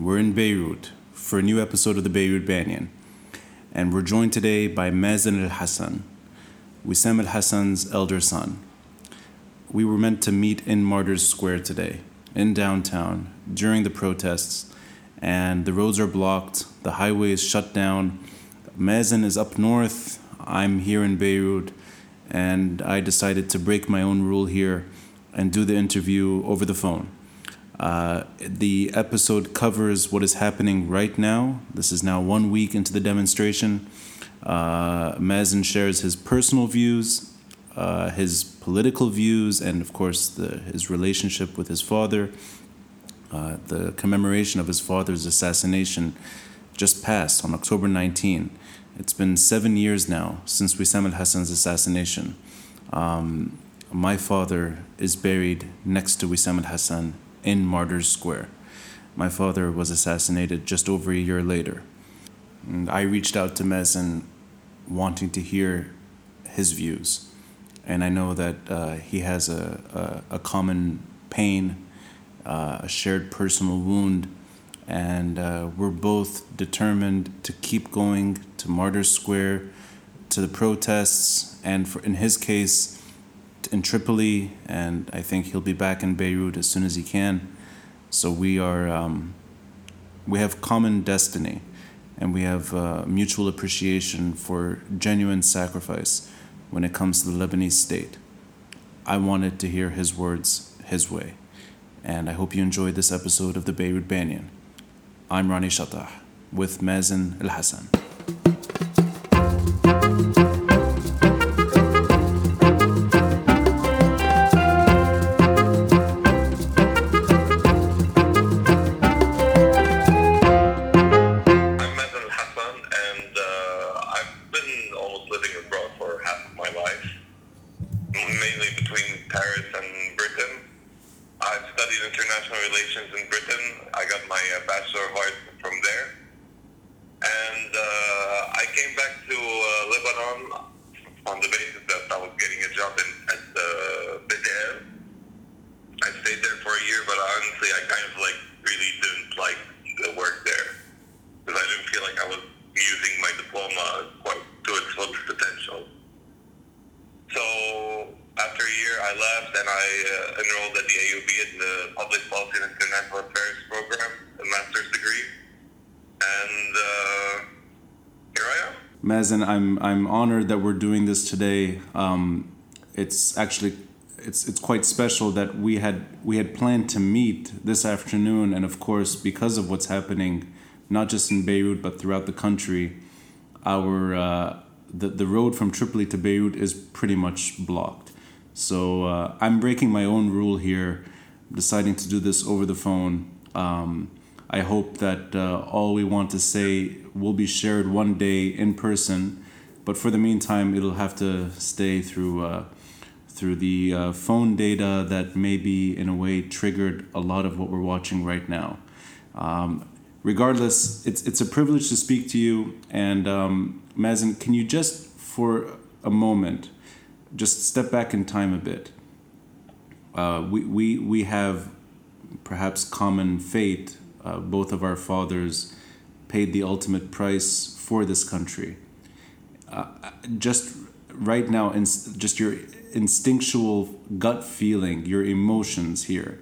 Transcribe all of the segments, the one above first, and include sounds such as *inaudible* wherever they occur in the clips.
We're in Beirut for a new episode of the Beirut Banyan, and we're joined today by Mazen Al Hassan, Wissam Al Hassan's elder son. We were meant to meet in Martyrs Square today, in downtown, during the protests, and the roads are blocked, the highway is shut down. Mazen is up north, I'm here in Beirut, and I decided to break my own rule here and do the interview over the phone. Uh, the episode covers what is happening right now. This is now one week into the demonstration. Uh, Mazen shares his personal views, uh, his political views, and of course, the, his relationship with his father. Uh, the commemoration of his father's assassination just passed on October 19. It's been seven years now since Wissam al Hassan's assassination. Um, my father is buried next to Wissam al Hassan in Martyrs Square. My father was assassinated just over a year later. And I reached out to Mazen wanting to hear his views. And I know that uh, he has a, a, a common pain, uh, a shared personal wound, and uh, we're both determined to keep going to Martyrs Square, to the protests, and for, in his case, in Tripoli, and I think he'll be back in Beirut as soon as he can. So we are, um, we have common destiny, and we have uh, mutual appreciation for genuine sacrifice when it comes to the Lebanese state. I wanted to hear his words his way, and I hope you enjoyed this episode of the Beirut Banyan. I'm Ronnie Chatah with Mazen El Hassan. Mazen, I'm I'm honored that we're doing this today. Um, it's actually it's it's quite special that we had we had planned to meet this afternoon, and of course, because of what's happening, not just in Beirut but throughout the country, our uh, the the road from Tripoli to Beirut is pretty much blocked. So uh, I'm breaking my own rule here, deciding to do this over the phone. Um, I hope that uh, all we want to say will be shared one day in person, but for the meantime, it'll have to stay through uh, through the uh, phone data that maybe in a way triggered a lot of what we're watching right now. Um, regardless, it's it's a privilege to speak to you. And um, Mazen, can you just for a moment just step back in time a bit? Uh, we, we, we have perhaps common fate uh, both of our fathers paid the ultimate price for this country. Uh, just right now, in, just your instinctual gut feeling, your emotions here,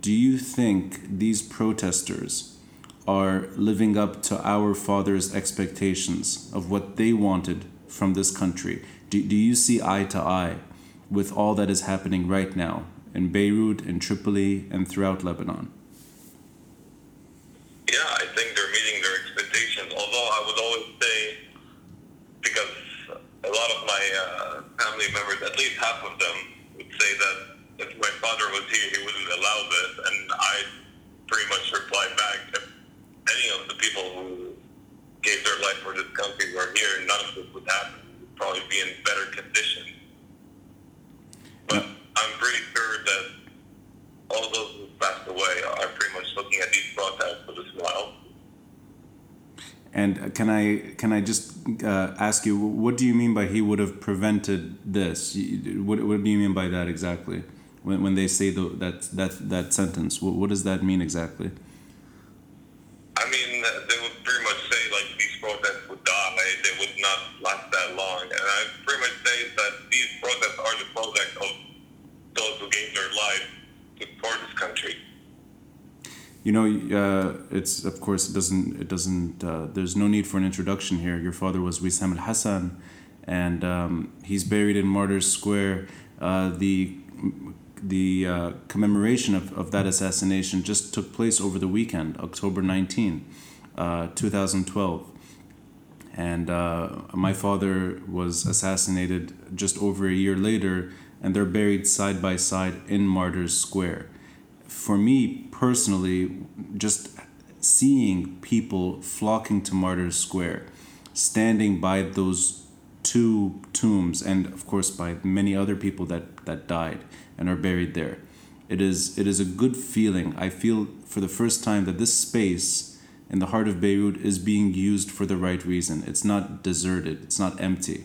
do you think these protesters are living up to our fathers' expectations of what they wanted from this country? Do, do you see eye to eye with all that is happening right now in Beirut, in Tripoli, and throughout Lebanon? Yeah, I think they're meeting their expectations. Although I would always say, because a lot of my uh, family members, at least half of them, would say that if my father was here, he wouldn't allow this. And I pretty much reply back, if any of the people who gave their life for this country were here, none of this would happen. We'd probably be in better condition. But I'm pretty sure that all those who passed away are pretty much looking at these protests with a smile. And can I can I just uh, ask you what do you mean by he would have prevented this? What what do you mean by that exactly? When, when they say the, that that that sentence, what, what does that mean exactly? mean, they would pretty much say like these protests would die. They would not last that long. And I pretty much say that these protests are the product of those who gave their life for this country. You know, uh, it's of course it doesn't it doesn't. Uh, there's no need for an introduction here. Your father was Wissam Al Hassan, and um, he's buried in Martyrs Square. Uh, the the uh, commemoration of, of that assassination just took place over the weekend, October 19, uh, 2012. And uh, my father was assassinated just over a year later, and they're buried side by side in Martyrs Square. For me personally, just seeing people flocking to Martyrs Square, standing by those two tombs, and of course by many other people that, that died and are buried there. It is, it is a good feeling. I feel for the first time that this space in the heart of Beirut is being used for the right reason. It's not deserted, it's not empty.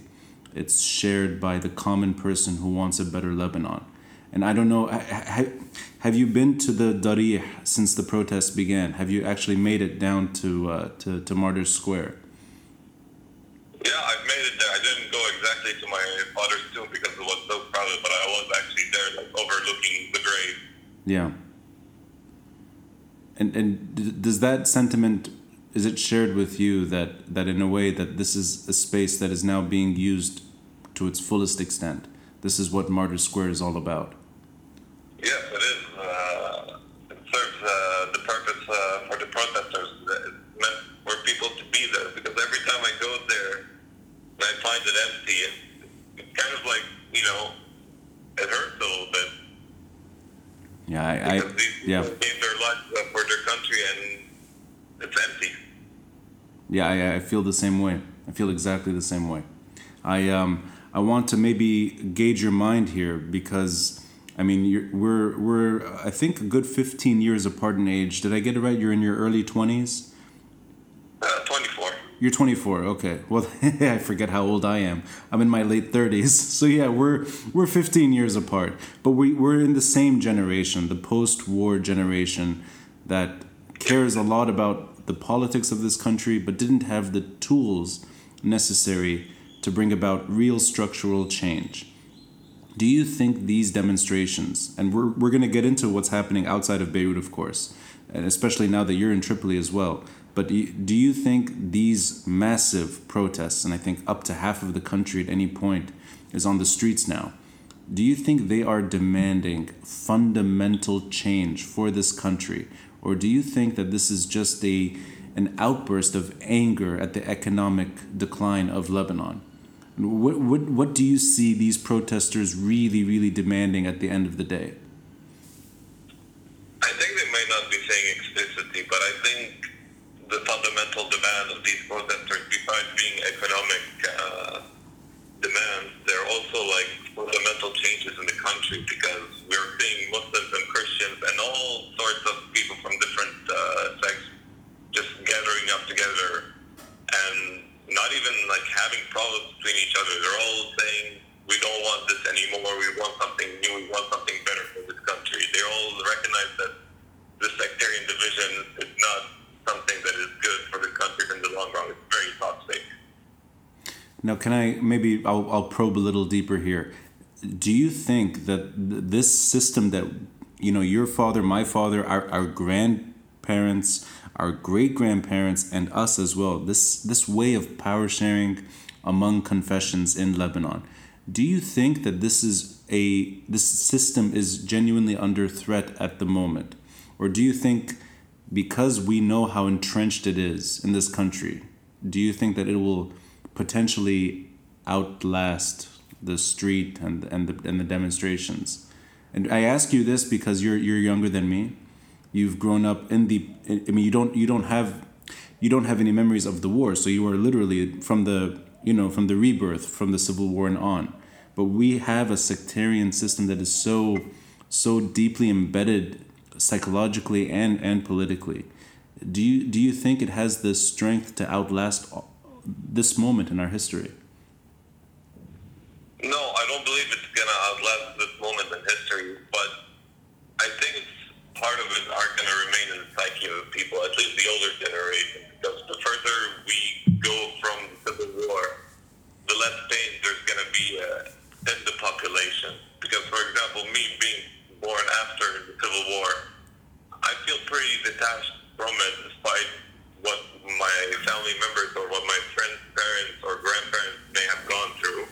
It's shared by the common person who wants a better Lebanon. And I don't know, have you been to the Darih since the protests began? Have you actually made it down to, uh, to, to Martyrs Square? Yeah, I've made it there. I didn't go exactly to my father's tomb because it was so crowded, but I was actually there, like overlooking the grave. Yeah. And and does that sentiment is it shared with you that that in a way that this is a space that is now being used to its fullest extent? This is what Martyrs Square is all about. Yes, it is. Uh, it serves uh, the purpose uh, for the protesters. It's meant for people to be there because every time I go there and I find it empty, it, it's kind of like you know, it hurts a little bit. Yeah, I, I yeah. Gave their lives for their country, and it's empty. Yeah, I, I feel the same way. I feel exactly the same way. I um I want to maybe gauge your mind here because I mean we're we're I think a good fifteen years apart in age. Did I get it right? You're in your early twenties. Uh, Twenty four. You're 24. Okay. Well, *laughs* I forget how old I am. I'm in my late 30s. *laughs* So yeah, we're we're 15 years apart. But we we're in the same generation, the post-war generation that cares a lot about the politics of this country but didn't have the tools necessary to bring about real structural change. Do you think these demonstrations, and we're, we're going to get into what's happening outside of Beirut, of course, and especially now that you're in Tripoli as well, but do you, do you think these massive protests, and I think up to half of the country at any point is on the streets now, do you think they are demanding fundamental change for this country? Or do you think that this is just a, an outburst of anger at the economic decline of Lebanon? What, what, what do you see these protesters really, really demanding at the end of the day? I think they may not be saying explicitly, but I think the fundamental demand of these protesters, besides being economic uh, demands, they're also like fundamental changes in the country because we're seeing Muslims and Christians and all sorts of people from different uh, sects just gathering up together and not even like having problems between each other. They're all saying we don't want this anymore. We want something new. We want something better for this country. They all recognize that the sectarian division is not something that is good for the country in the long run. It's very toxic. Now, can I maybe I'll, I'll probe a little deeper here? Do you think that this system that you know your father, my father, our, our grandparents, our great grandparents, and us as well, this this way of power sharing among confessions in Lebanon, do you think that this is a this system is genuinely under threat at the moment, or do you think because we know how entrenched it is in this country, do you think that it will potentially outlast the street and and the and the demonstrations? And I ask you this because you're you're younger than me. You've grown up in the. I mean, you don't you don't have you don't have any memories of the war, so you are literally from the you know from the rebirth from the civil war and on. But we have a sectarian system that is so so deeply embedded psychologically and and politically. Do you do you think it has the strength to outlast this moment in our history? No, I don't believe it's gonna outlast this moment in history. But I think it's part of it. Our going to remain in the psyche of people, at least the older generation. Because the further we go from the Civil War, the less pain there's going to be uh, in the population. Because, for example, me being born after the Civil War, I feel pretty detached from it, despite what my family members or what my friends' parents or grandparents may have gone through.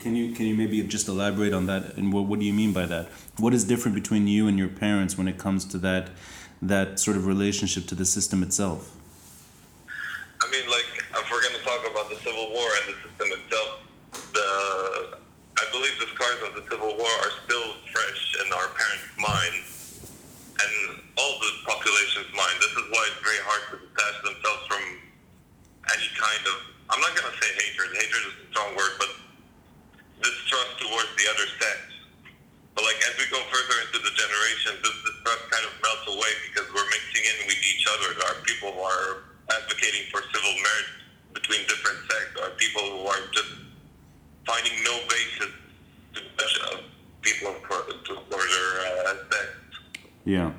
Can you can you maybe just elaborate on that? And what what do you mean by that? What is different between you and your parents when it comes to that that sort of relationship to the system itself? I mean, like, if we're going to talk about the Civil War and the system itself, the I believe the scars of the Civil War are still fresh in our parents' minds and all the population's mind. This is why it's very hard to detach themselves from any kind of, I'm not going to say hatred, hatred is a strong word, but distrust towards the other sects. But like as we go further into the generations, this distrust kind of melts away because we're mixing in with each other. There are people who are advocating for civil marriage between different sects. There are people who are just finding no basis to judge people for, for their uh, sects. Yeah,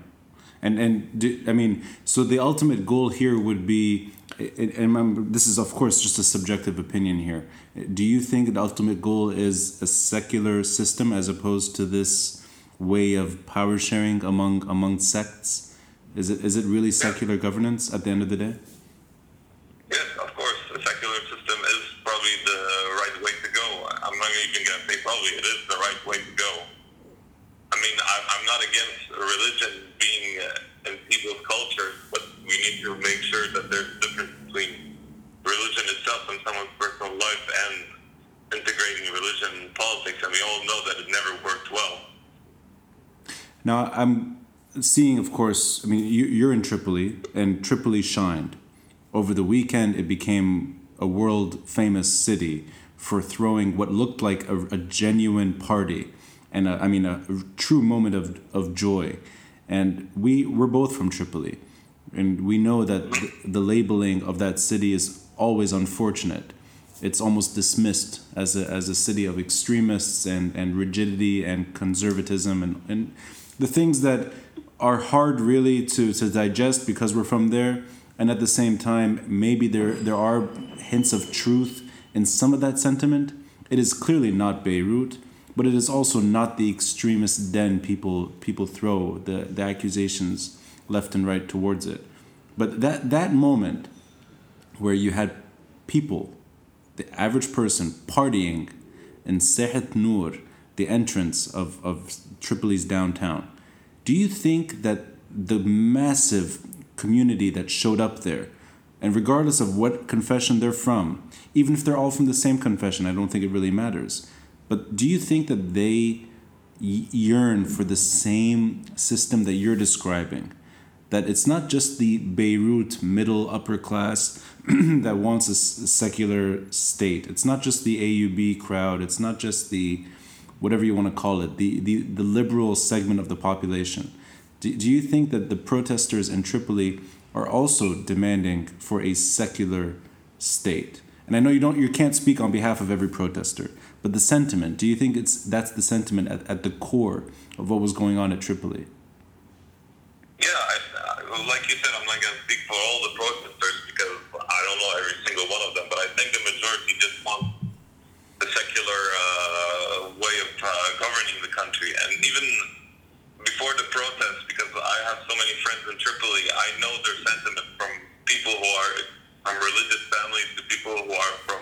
and and do, I mean, so the ultimate goal here would be, and remember, this is of course just a subjective opinion here. Do you think the ultimate goal is a secular system as opposed to this way of power sharing among among sects? Is it is it really secular governance at the end of the day? Yes, of course. A secular system is probably the right way to go. I'm not even going to say probably. It is the right way to go. I mean, I'm not against religion being uh, in people's cultures, but we need to make sure that there's a difference between religion itself and someone's personal life and integrating religion and politics. And we all know that it never worked well. Now, I'm seeing, of course, I mean, you're in Tripoli, and Tripoli shined. Over the weekend, it became a world famous city for throwing what looked like a, a genuine party and a, I mean a, true moment of, of joy. And we we're both from Tripoli, and we know that the labeling of that city is always unfortunate. It's almost dismissed as a, as a city of extremists and, and rigidity and conservatism and, and the things that are hard really to, to digest because we're from there. And at the same time, maybe there, there are hints of truth in some of that sentiment. It is clearly not Beirut but it is also not the extremist den people people throw the, the accusations left and right towards it. But that that moment where you had people, the average person, partying in Sehet Noor, the entrance of, of Tripoli's downtown, do you think that the massive community that showed up there, and regardless of what confession they're from, even if they're all from the same confession, I don't think it really matters but do you think that they yearn for the same system that you're describing? That it's not just the Beirut middle upper class *clears throat* that wants a secular state. It's not just the AUB crowd. It's not just the whatever you want to call it, the, the, the liberal segment of the population. Do, do you think that the protesters in Tripoli are also demanding for a secular state? And I know you don't you can't speak on behalf of every protester, but the sentiment, do you think it's that's the sentiment at, at the core of what was going on at Tripoli? Yeah, I, like you said, I'm not going to speak for all the protesters because I don't know every single one of them, but I think the majority just want the secular uh, way of uh, governing the And even before the protests, because I have so many friends in Tripoli, I know their sentiment from people who are from religious families to people who are from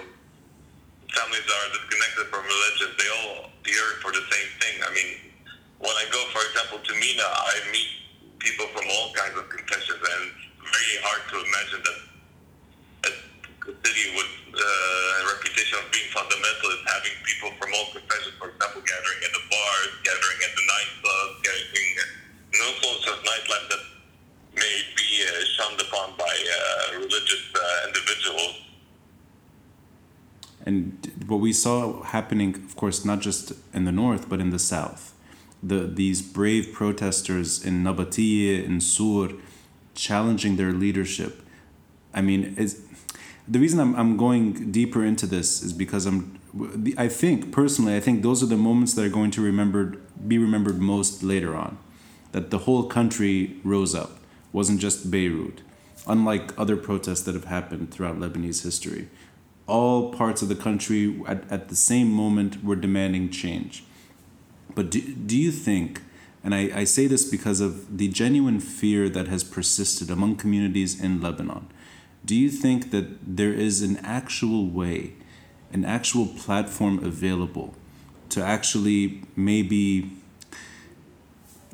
families that are disconnected from religion, they all yearn for the same thing. I mean, when I go, for example, to Mina, I meet people from all kinds of confessions, and it's very hard to imagine that city with uh, a reputation of being fundamental is having people from all professions, for example, gathering at the bars, gathering at the nightclubs, gathering in all sorts of nightlife that may be uh, shunned upon by uh, religious uh, individuals and what we saw happening, of course, not just in the north but in the south, the these brave protesters in Nabatieh in Sur, challenging their leadership. I mean, is the reason I'm I'm going deeper into this is because I'm I think personally I think those are the moments that are going to remembered be remembered most later on. that the whole country rose up, wasn't just Beirut. Unlike other protests that have happened throughout Lebanese history, all parts of the country at, at the same moment were demanding change. But do, do you think, and I, I say this because of the genuine fear that has persisted among communities in Lebanon, do you think that there is an actual way, an actual platform available to actually maybe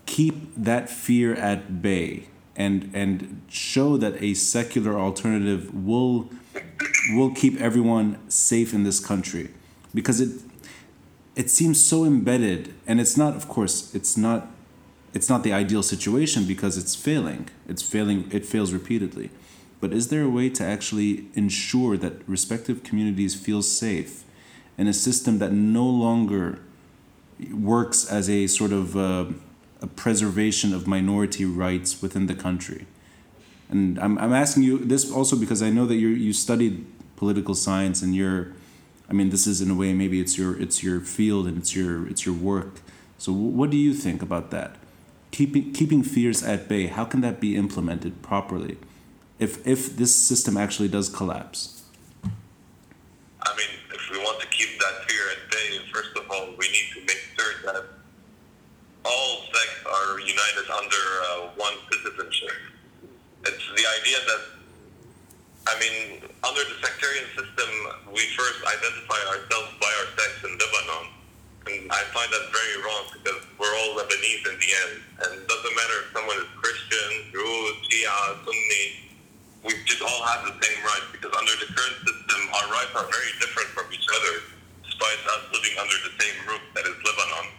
keep that fear at bay and and show that a secular alternative will will keep everyone safe in this country? Because it it seems so embedded and it's not of course it's not it's not the ideal situation because it's failing. It's failing it fails repeatedly but is there a way to actually ensure that respective communities feel safe in a system that no longer works as a sort of uh, a preservation of minority rights within the country? And I'm, I'm asking you this also because I know that you you studied political science and you're I mean this is in a way maybe it's your it's your field and it's your it's your work. So what do you think about that? Keeping keeping fears at bay how can that be implemented properly if if this system actually does collapse I mean if we want to keep that fear at bay first of all we need to make sure that all sects are united under uh, one citizenship it's the idea that, I mean, under the sectarian system, we first identify ourselves by our sects in Lebanon. And I find that very wrong because we're all Lebanese in the end. And it doesn't matter if someone is Christian, Druze, Shia, Sunni, we should all have the same rights because under the current system, our rights are very different from each other, despite us living under the same roof that is Lebanon.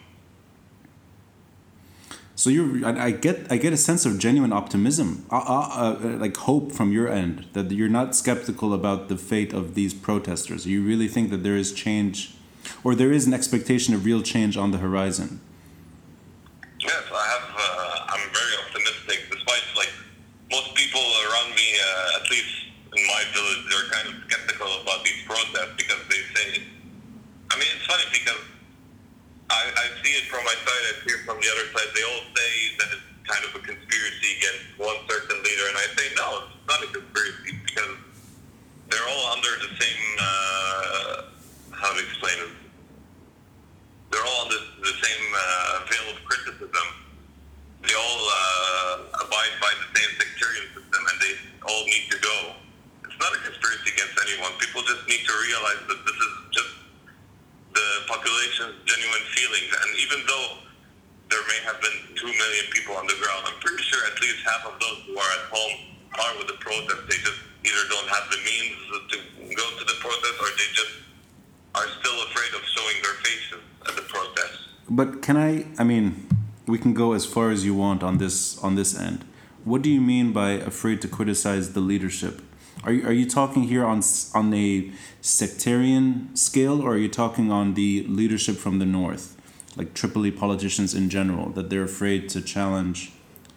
So you, I get, I get a sense of genuine optimism, uh, uh, uh, like hope from your end that you're not skeptical about the fate of these protesters. You really think that there is change, or there is an expectation of real change on the horizon. Yes, I have. Uh, I'm very optimistic, despite like most people around me, uh, at least in my village, they're kind of skeptical about these protests because they say. I mean, it's funny because I, See from my side, I it from the other side. They all say that it's kind of a conspiracy against one certain leader, and I say no, it's not a conspiracy because they're all under the same. Uh, how to explain it? They're all under the same uh, veil of criticism. They all uh, abide by the same sectarian system, and they all need to go. It's not a conspiracy against anyone. People just need to realize that this is just the population's genuine feelings. And even though there may have been 2 million people on the ground, I'm pretty sure at least half of those who are at home are with the protest. They just either don't have the means to go to the protest or they just are still afraid of showing their faces at the protest. But can I, I mean, we can go as far as you want on this on this end. What do you mean by afraid to criticize the leadership? Are you, are you talking here on on a sectarian scale, or are you talking on the leadership from the north, like Tripoli politicians in general, that they're afraid to challenge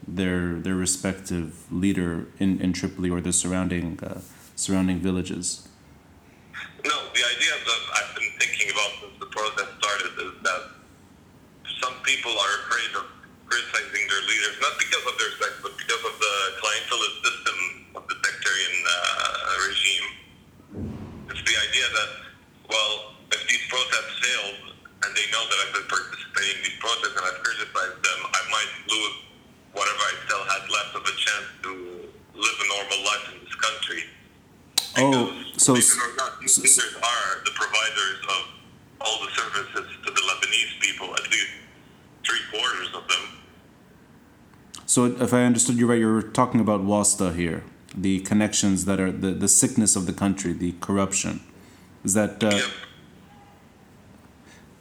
their their respective leader in, in Tripoli or the surrounding uh, surrounding villages? No, the idea that I've been thinking about since the protest started is that some people are afraid of criticizing their leaders, not because of their sects, but because of the clientelist system sectarian uh, regime. It's the idea that, well, if these protests failed, and they know that I've been participating in these protests and I've criticized them, I might lose whatever I still had left of a chance to live a normal life in this country. Oh, so not, these leaders are the providers of all the services to the Lebanese people, at least three quarters of them. So if I understood you right, you're talking about Wasta here, the connections that are the, the sickness of the country, the corruption. Is that uh,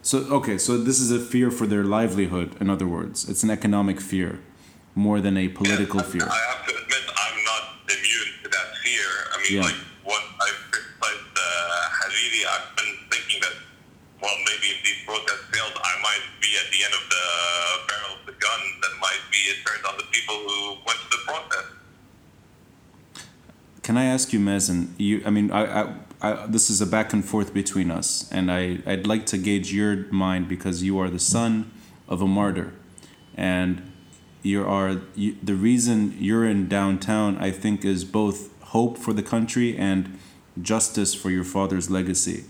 so? Okay, so this is a fear for their livelihood. In other words, it's an economic fear more than a political Yeah, fear. I have to admit, I'm not immune to that fear. I mean, Yeah. like, what I've criticized uh, Hariri, I've been thinking that, well, maybe if these protests failed, I might be at the end of the barrel of the gun that might be turned on the people who went to the protest. Can I ask you, Mazen? You, I mean, I, I, I, this is a back and forth between us, and I, I'd like to gauge your mind because you are the son of a martyr, and you are you, the reason you're in downtown. I think is both hope for the country and justice for your father's legacy.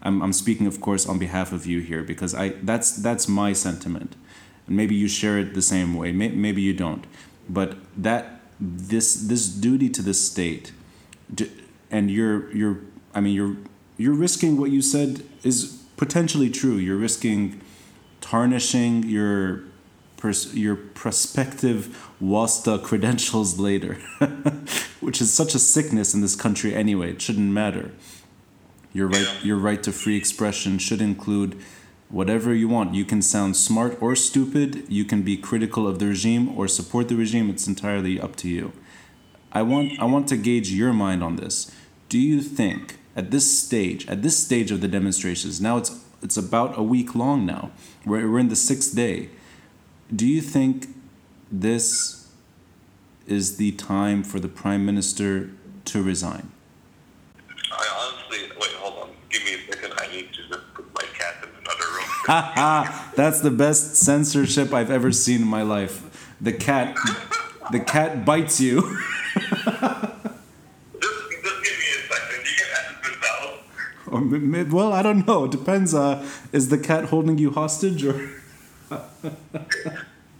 I'm, I'm speaking, of course, on behalf of you here because I that's that's my sentiment, and maybe you share it the same way. May, maybe you don't, but that this this duty to the state, and you're you're I mean you're you're risking what you said is potentially true. You're risking tarnishing your pers- your prospective wasta credentials later, *laughs* which is such a sickness in this country anyway. It shouldn't matter. Your right, your right to free expression should include whatever you want. You can sound smart or stupid. You can be critical of the regime or support the regime. It's entirely up to you. I want, I want to gauge your mind on this. Do you think at this stage, at this stage of the demonstrations, now it's it's about a week long now. We're, we're in the sixth day. Do you think this is the time for the prime minister to resign? I honestly wait. Hold on. Give me a second. I need to just put my cat in another room. Ha *laughs* That's the best censorship I've ever seen in my life. The cat, the cat bites you. *laughs* well, I don't know. It depends. Uh, is the cat holding you hostage or? *laughs* no, I think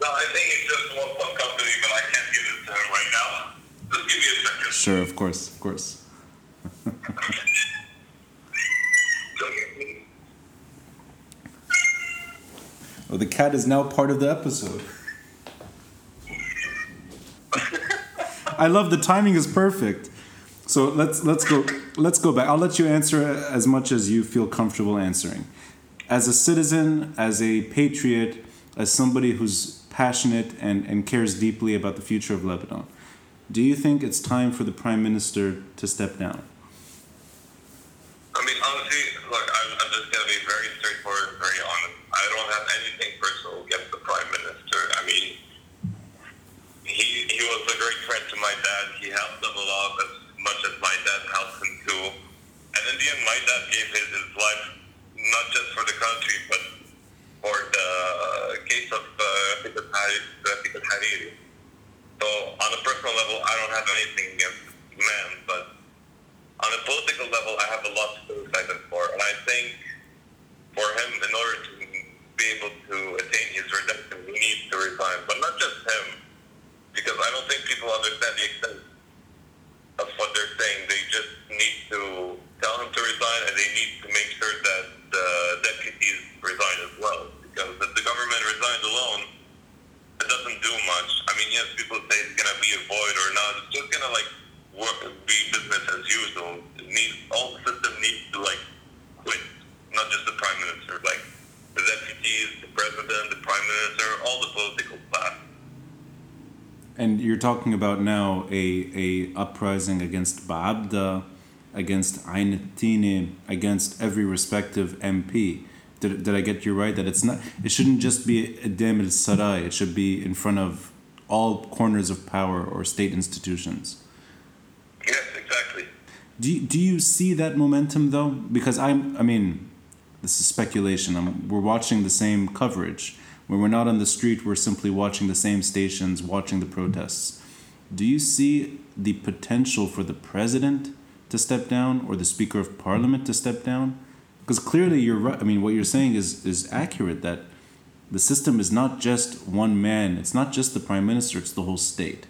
it's just one, one company, but I can't give it to him right now. Just give me a second. Sure, of course, of course. *laughs* oh, the cat is now part of the episode. I love the timing is perfect. So let's let's go let's go back. I'll let you answer as much as you feel comfortable answering. As a citizen, as a patriot, as somebody who's passionate and, and cares deeply about the future of Lebanon, do you think it's time for the prime minister to step down? I mean, honestly, look, I'm, I'm just going to be very straightforward, very honest. I don't have anything personal against the prime minister. I mean, he he was a great friend to my dad. He helped them a lot as much as my dad helped him too. And in the end, my dad gave his, his life not just for the country, but for the case of uh, Hariri. So on a personal level, I don't have anything against man, but on a political level, I have a lot to excited for. And I think for him, in order to be able to attain his redemption, he needs to resign. But not just him, because I don't think people understand the extent of what they're saying. They just need to tell him to resign, and they need to make sure that the deputies resign as well. Because if the government resigns alone, it doesn't do much. I mean, yes, people say it's gonna be a void or not. It's just gonna like work, be business as usual. It needs all the system needs to like quit, not just the prime minister, like the deputies, the president, the prime minister, all the political class. And you're talking about now a, a uprising against Ba'abda, against Ain Tini, against every respective MP. Did, did I get you right? That it's not. It shouldn't just be a Dem Sarai. It should be in front of all corners of power or state institutions. Yes, exactly. Do you, do you see that momentum though? Because I'm. I mean, this is speculation. I'm, we're watching the same coverage when we're not on the street, we're simply watching the same stations, watching the protests. Do you see the potential for the president to step down or the speaker of parliament to step down? Because clearly you're right. I mean, what you're saying is, is accurate that the system is not just one man, it's not just the prime minister, it's the whole state.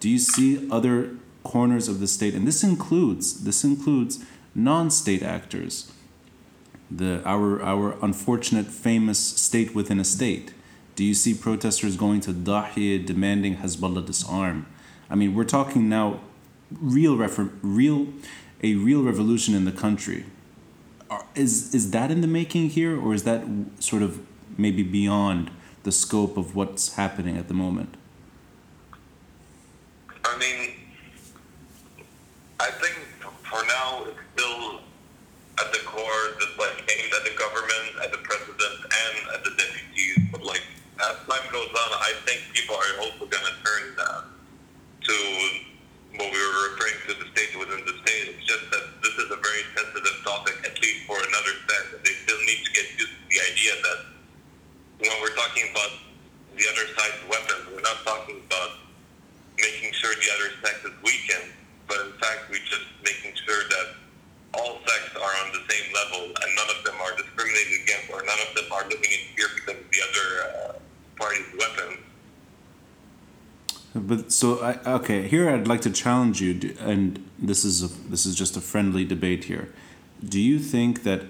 Do you see other corners of the state? And this includes this includes non-state actors the our our unfortunate famous state within a state? Do you see protesters going to Dahiya demanding Hezbollah disarm? I mean, we're talking now real refer- real a real revolution in the country. Is is that in the making here, or is that sort of maybe beyond the scope of what's happening at the moment? I mean, I think for now it's still at the core that's like aimed at the government, at the president, and at the deputies. But like as time goes on, I think people are also going to turn uh, to what we were referring to the state within the state. It's just that this is a very sensitive topic, at least for another set. They still need to get used to the idea that when we're talking about the other side's weapons, we're not the other sects is weakened, but in fact we're just making sure that all sects are on the same level and none of them are discriminated against or none of them are living in fear because of the other uh, party's weapons. But so I, okay, here I'd like to challenge you, and this is a, this is just a friendly debate here. Do you think that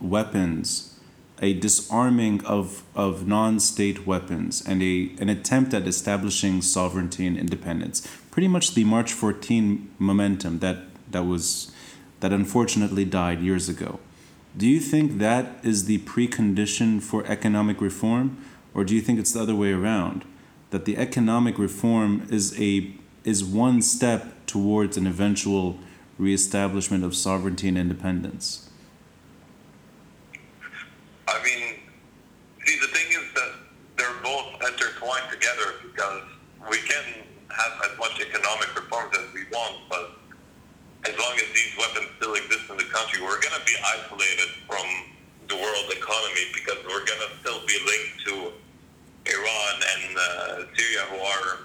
weapons, a disarming of of non-state weapons, and a an attempt at establishing sovereignty and independence, pretty much the March 14 momentum that that was that unfortunately died years ago. Do you think that is the precondition for economic reform, or do you think it's the other way around? That the economic reform is a is one step towards an eventual reestablishment of sovereignty and independence. I mean, see, the thing is that they're both intertwined together because we can have as much economic reforms as we want, but as long as these weapons still exist in the country, we're going to be isolated from the world economy because we're going to still be linked to Iran and uh, Syria who are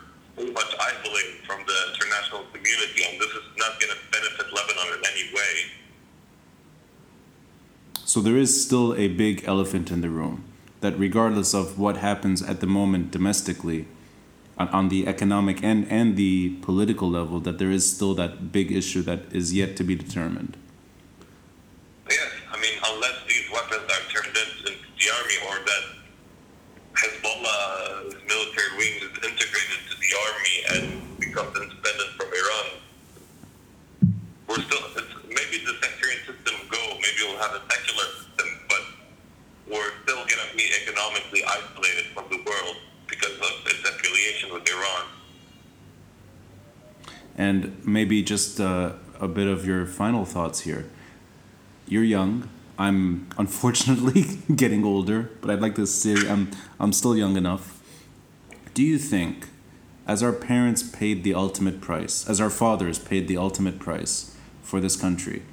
much isolated from the international community, and this is not going to benefit Lebanon in any way. So there is still a big elephant in the room that, regardless of what happens at the moment domestically, on, on the economic and, and the political level, that there is still that big issue that is yet to be determined. Yes, I mean, unless these weapons are turned into the army or that Hezbollah's military wing is integrated to the army and becomes independent from Iran, we're still, maybe the sectarian system go, maybe we'll have a secular system, but we're still going to be economically isolated from the world because of its affiliation with Iran. And just uh, a bit of your final thoughts here. You're young, I'm unfortunately *laughs* getting older, but I'd like to say I'm I'm still young enough. Do you think, as our parents paid the ultimate price, as our fathers paid the ultimate price for this country,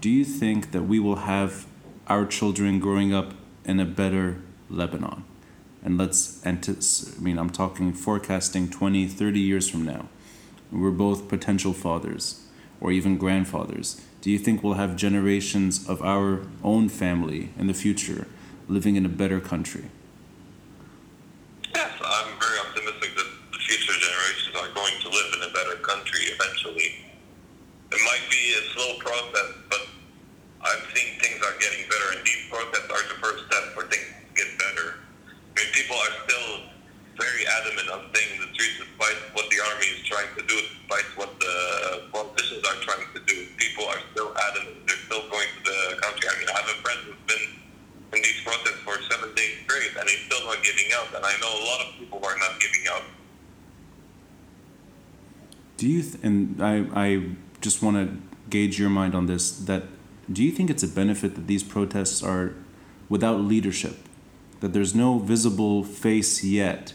do you think that we will have our children growing up in a better Lebanon? And let's I mean, I'm talking forecasting 20, 30 years from now. We're both potential fathers or even grandfathers do you think we'll have generations of our own family in the future living in a better country? Yes, I'm very optimistic that the future generations are going to live in a better country eventually. It might be a slow process, but I'm seeing things are getting better, and these protests are the first step for things to get better. I mean, people are still very adamant on staying in the streets despite what the army is trying to do, despite what the politicians are trying to do people are still adamant. They're still going to the country. I mean, I have a friend who's been in these protests for seven days straight, and he's still not giving out. And I know a lot of people who are not giving out. Do you, th- and I, I just want to gauge your mind on this, that do you think it's a benefit that these protests are without leadership? That there's no visible face yet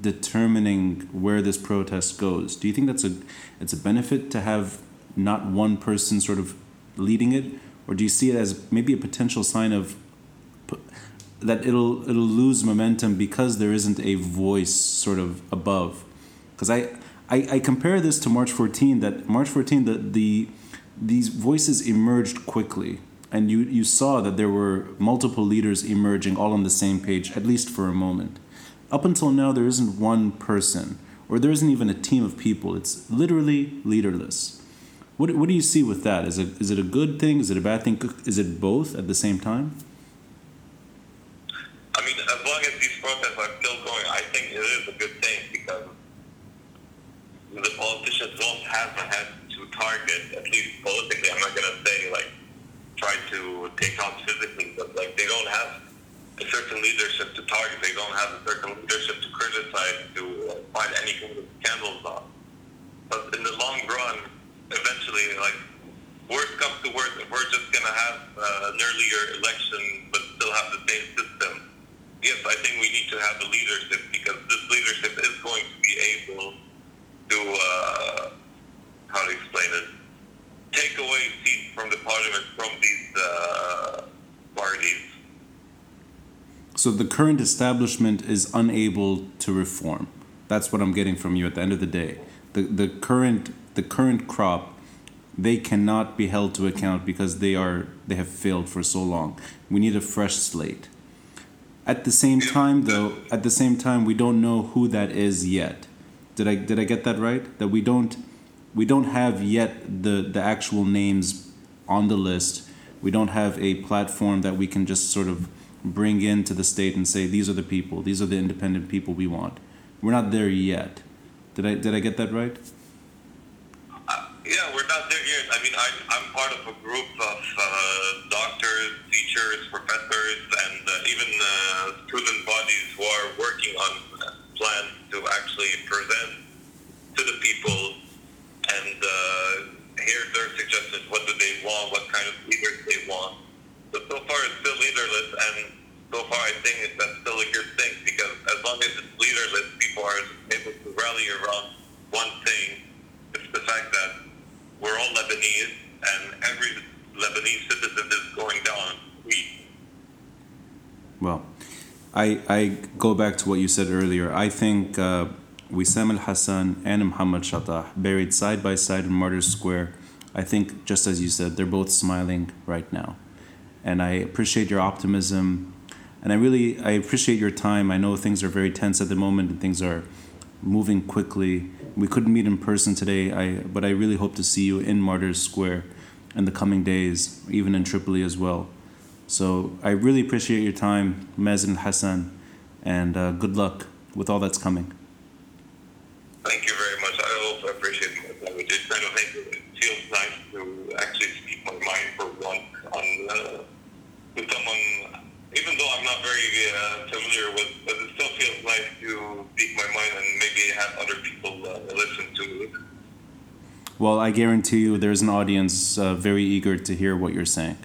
determining where this protest goes. Do you think that's a it's a benefit to have not one person sort of leading it, or do you see it as maybe a potential sign of that it'll it'll lose momentum because there isn't a voice sort of above? Because I, I I compare this to March 14. That March 14, the the these voices emerged quickly, and you you saw that there were multiple leaders emerging all on the same page, at least for a moment. Up until now, there isn't one person, or there isn't even a team of people. It's literally leaderless. What, what do you see with that? Is it, is it a good thing? Is it a bad thing? Is it both at the same time? I mean, as long as protests are still going, I think it is a good thing because the politicians don't have a head to target, at least politically. I'm not to say, like, try to take on physically, but, like, they don't have a certain leadership to target. They don't have a certain leadership to criticize, to find any kind of scandals on. But in the long run, eventually, like, worst comes to worst, if we're just to have uh, an earlier election but still have the same system, yes, I think we need to have the leadership because this leadership is going to be able to, uh, how to explain it, take away seats from the parliament from these uh, parties. So the current establishment is unable to reform. That's what I'm getting from you at the end of the day The the current the current crop, they cannot be held to account because they are they have failed for so long. We need a fresh slate. At the same time, though, at the same time, we don't know who that is yet. Did I did I get that right? That we don't we don't have yet the the actual names on the list. We don't have a platform that we can just sort of bring into the state and say these are the people, these are the independent people we want. We're not there yet. Did I did I get that right? Uh, yeah, we're not there yet. I mean, I, I'm part of a group of uh, doctors, teachers, professors, and uh, even uh, student bodies who are working on plans to actually present to the people and uh, hear their suggestions. What do they want? What kind of leaders they want? But so far, it's still leaderless, and so far, I think that's still a good thing because as long as it's leaderless, people are able to rally around one thing. It's the fact that we're all Lebanese, and every Lebanese citizen is going down. We. Well, I, I go back to what you said earlier. I think uh, Wissam Al Hassan and Muhammad Chatah, buried side by side in Martyrs Square, I think, just as you said, they're both smiling right now. And I appreciate your optimism. And I really I appreciate your time. I know things are very tense at the moment and things are moving quickly. We couldn't meet in person today, I, but I really hope to see you in Martyrs Square in the coming days, even in Tripoli as well. So I really appreciate your time, Mazen Hassan, and uh, good luck with all that's coming. Thank you very much. I also appreciate it. It just kind of makes it feels nice to actually speak my mind for once on uh, with someone, even though I'm not very uh, familiar with, but it still feels nice to speak my mind and maybe have other people uh, listen to it. Well, I guarantee you there's an audience uh, very eager to hear what you're saying.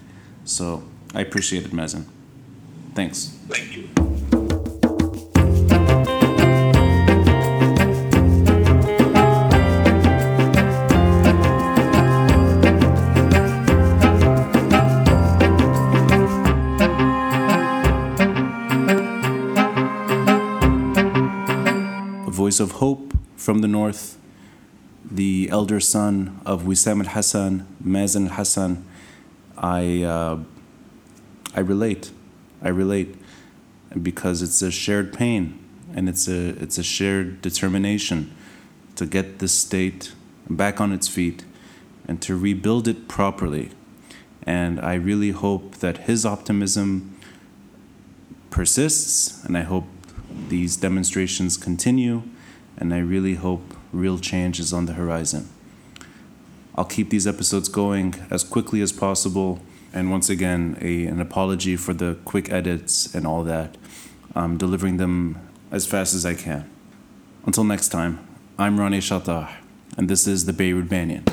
So I appreciate it, Mazen. Thanks. Thank you. A voice of hope from the north, the elder son of Wissam al Hassan, Mazen al Hassan. I, uh, I relate. I relate because it's a shared pain and it's a, it's a shared determination to get this state back on its feet and to rebuild it properly. And I really hope that his optimism persists, and I hope these demonstrations continue, and I really hope real change is on the horizon. I'll keep these episodes going as quickly as possible, and once again, a, an apology for the quick edits and all that. Delivering them as fast as I can. Until next time, I'm Ronnie Chatah, and this is the Beirut Banyan.